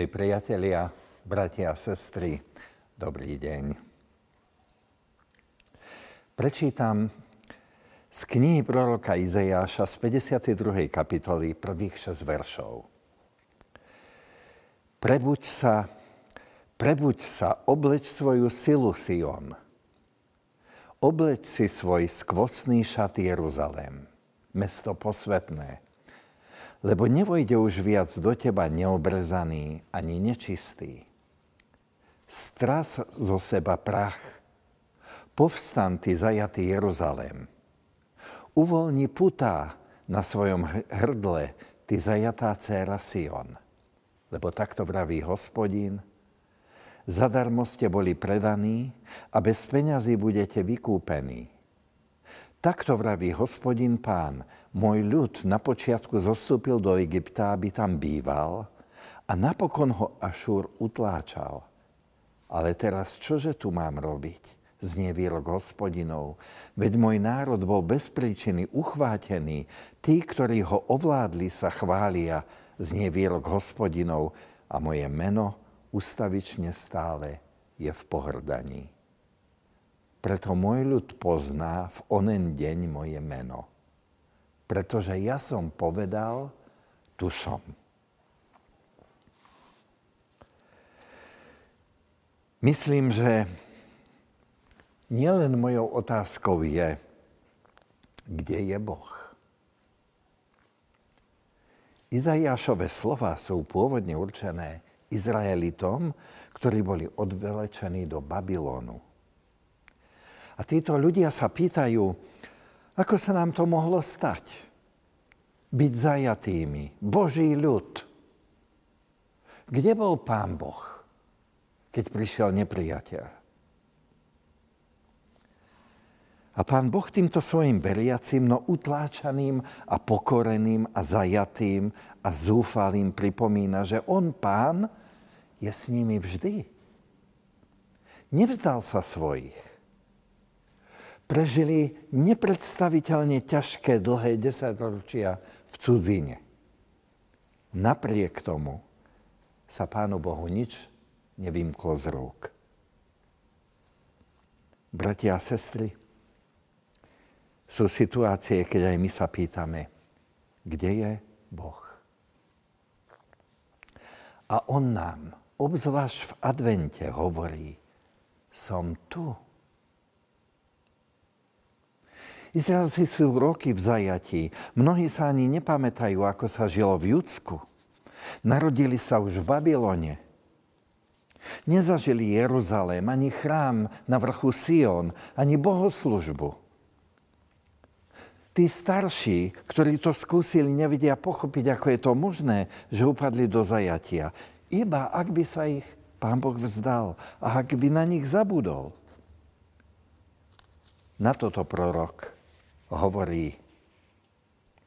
Milí priatelia, bratia a sestry, dobrý deň. Prečítam z knihy proroka Izejáša z 52. kapitoly prvých 6 veršov. Prebuď sa, prebuď sa, obleč svoju silu, Sion. Obleč si svoj skvostný šat Jeruzalém, mesto posvetné, lebo nevojde už viac do teba neobrezaný ani nečistý. Stras zo seba prach, povstan ty zajatý Jeruzalém. Uvoľni putá na svojom hrdle, ty zajatá dcéra Sion. Lebo takto vraví hospodín, zadarmo ste boli predaní a bez peňazí budete vykúpení. Takto vraví hospodin pán, môj ľud na počiatku zostúpil do Egypta, aby tam býval a napokon ho Ašúr utláčal. Ale teraz čože tu mám robiť? Znie výrok hospodinov. Veď môj národ bol bez príčiny uchvátený. Tí, ktorí ho ovládli, sa chvália. Znie výrok hospodinov a moje meno ustavične stále je v pohrdaní. Preto môj ľud pozná v onen deň moje meno pretože ja som povedal, tu som. Myslím, že nielen mojou otázkou je, kde je Boh. Izajášové slova sú pôvodne určené Izraelitom, ktorí boli odvelečení do Babylonu. A títo ľudia sa pýtajú, ako sa nám to mohlo stať? Byť zajatými. Boží ľud. Kde bol pán Boh, keď prišiel nepriateľ? A pán Boh týmto svojim veriacím, no utláčaným a pokoreným a zajatým a zúfalým pripomína, že on, pán, je s nimi vždy. Nevzdal sa svojich prežili nepredstaviteľne ťažké dlhé desaťročia v cudzine. Napriek tomu sa Pánu Bohu nič nevymklo z rúk. Bratia a sestry, sú situácie, keď aj my sa pýtame, kde je Boh. A On nám, obzvlášť v advente, hovorí, som tu. Izraelci sú roky v zajatí. Mnohí sa ani nepamätajú, ako sa žilo v Judsku. Narodili sa už v Babylone. Nezažili Jeruzalém, ani chrám na vrchu Sion, ani bohoslužbu. Tí starší, ktorí to skúsili, nevedia pochopiť, ako je to možné, že upadli do zajatia. Iba ak by sa ich Pán Boh vzdal a ak by na nich zabudol. Na toto prorok hovorí,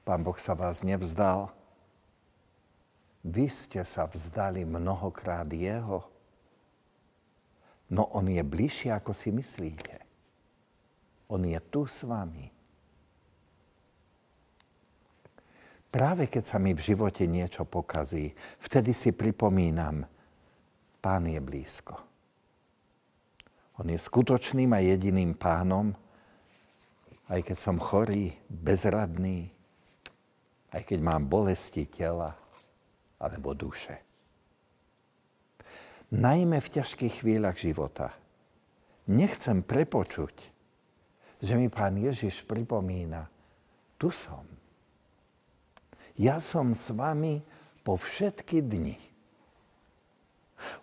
Pán Boh sa vás nevzdal. Vy ste sa vzdali mnohokrát Jeho. No On je bližšie, ako si myslíte. On je tu s vami. Práve keď sa mi v živote niečo pokazí, vtedy si pripomínam, Pán je blízko. On je skutočným a jediným pánom, aj keď som chorý, bezradný, aj keď mám bolesti tela alebo duše. Najmä v ťažkých chvíľach života. Nechcem prepočuť, že mi pán Ježiš pripomína, tu som. Ja som s vami po všetky dni.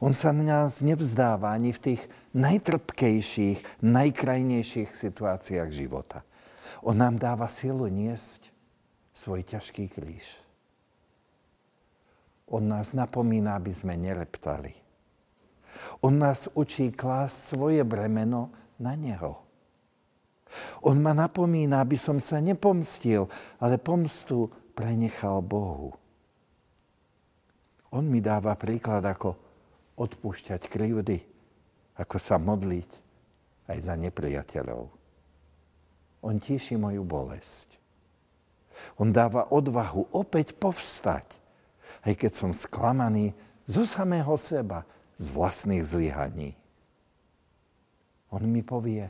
On sa nás nevzdáva ani v tých najtrpkejších, najkrajnejších situáciách života. On nám dáva silu niesť svoj ťažký kríž. On nás napomína, aby sme nereptali. On nás učí klásť svoje bremeno na Neho. On ma napomína, aby som sa nepomstil, ale pomstu prenechal Bohu. On mi dáva príklad, ako odpúšťať krivdy, ako sa modliť aj za nepriateľov. On tíši moju bolesť. On dáva odvahu opäť povstať, aj keď som sklamaný zo samého seba, z vlastných zlyhaní. On mi povie,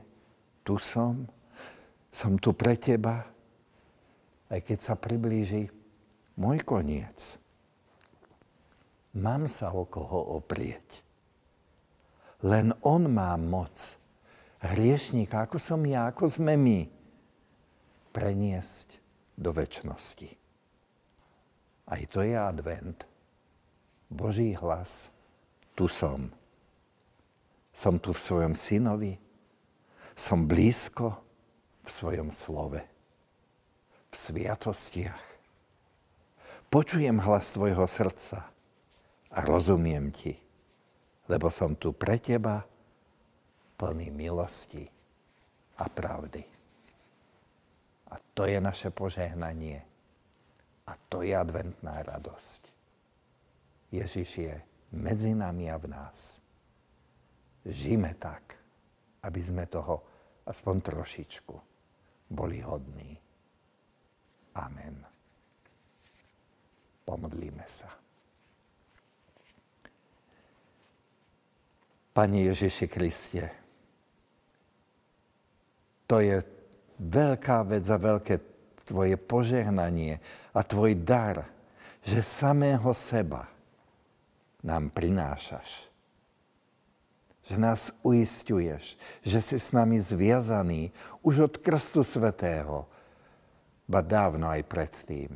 tu som, som tu pre teba, aj keď sa priblíži môj koniec. Mám sa o koho oprieť. Len on má moc hriešníka, ako som ja, ako sme my, preniesť do väčšnosti. Aj to je advent. Boží hlas. Tu som. Som tu v svojom synovi. Som blízko v svojom slove. V sviatostiach. Počujem hlas tvojho srdca a rozumiem ti, lebo som tu pre teba plný milosti a pravdy. To je naše požehnanie. A to je adventná radosť. Ježiš je medzi nami a v nás. Žijeme tak, aby sme toho aspoň trošičku boli hodní. Amen. Pomodlíme sa. Pane Ježiši Kriste, to je veľká vec a veľké tvoje požehnanie a tvoj dar, že samého seba nám prinášaš. Že nás uistuješ, že si s nami zviazaný už od krstu svetého, ba dávno aj predtým.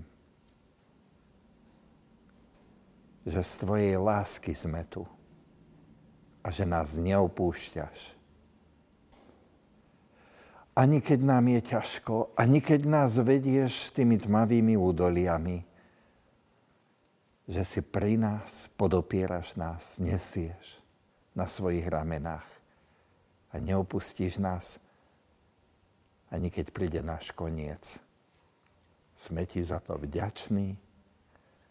Že z tvojej lásky sme tu a že nás neopúšťaš ani keď nám je ťažko, ani keď nás vedieš tými tmavými údoliami, že si pri nás, podopieraš nás, nesieš na svojich ramenách a neopustíš nás, ani keď príde náš koniec. Sme ti za to vďační,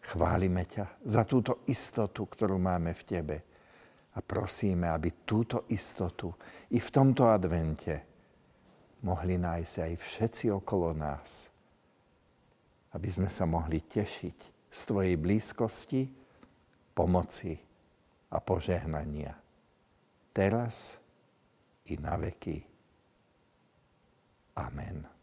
chválime ťa za túto istotu, ktorú máme v tebe a prosíme, aby túto istotu i v tomto advente mohli nájsť aj všetci okolo nás. Aby sme sa mohli tešiť z Tvojej blízkosti, pomoci a požehnania. Teraz i na veky. Amen.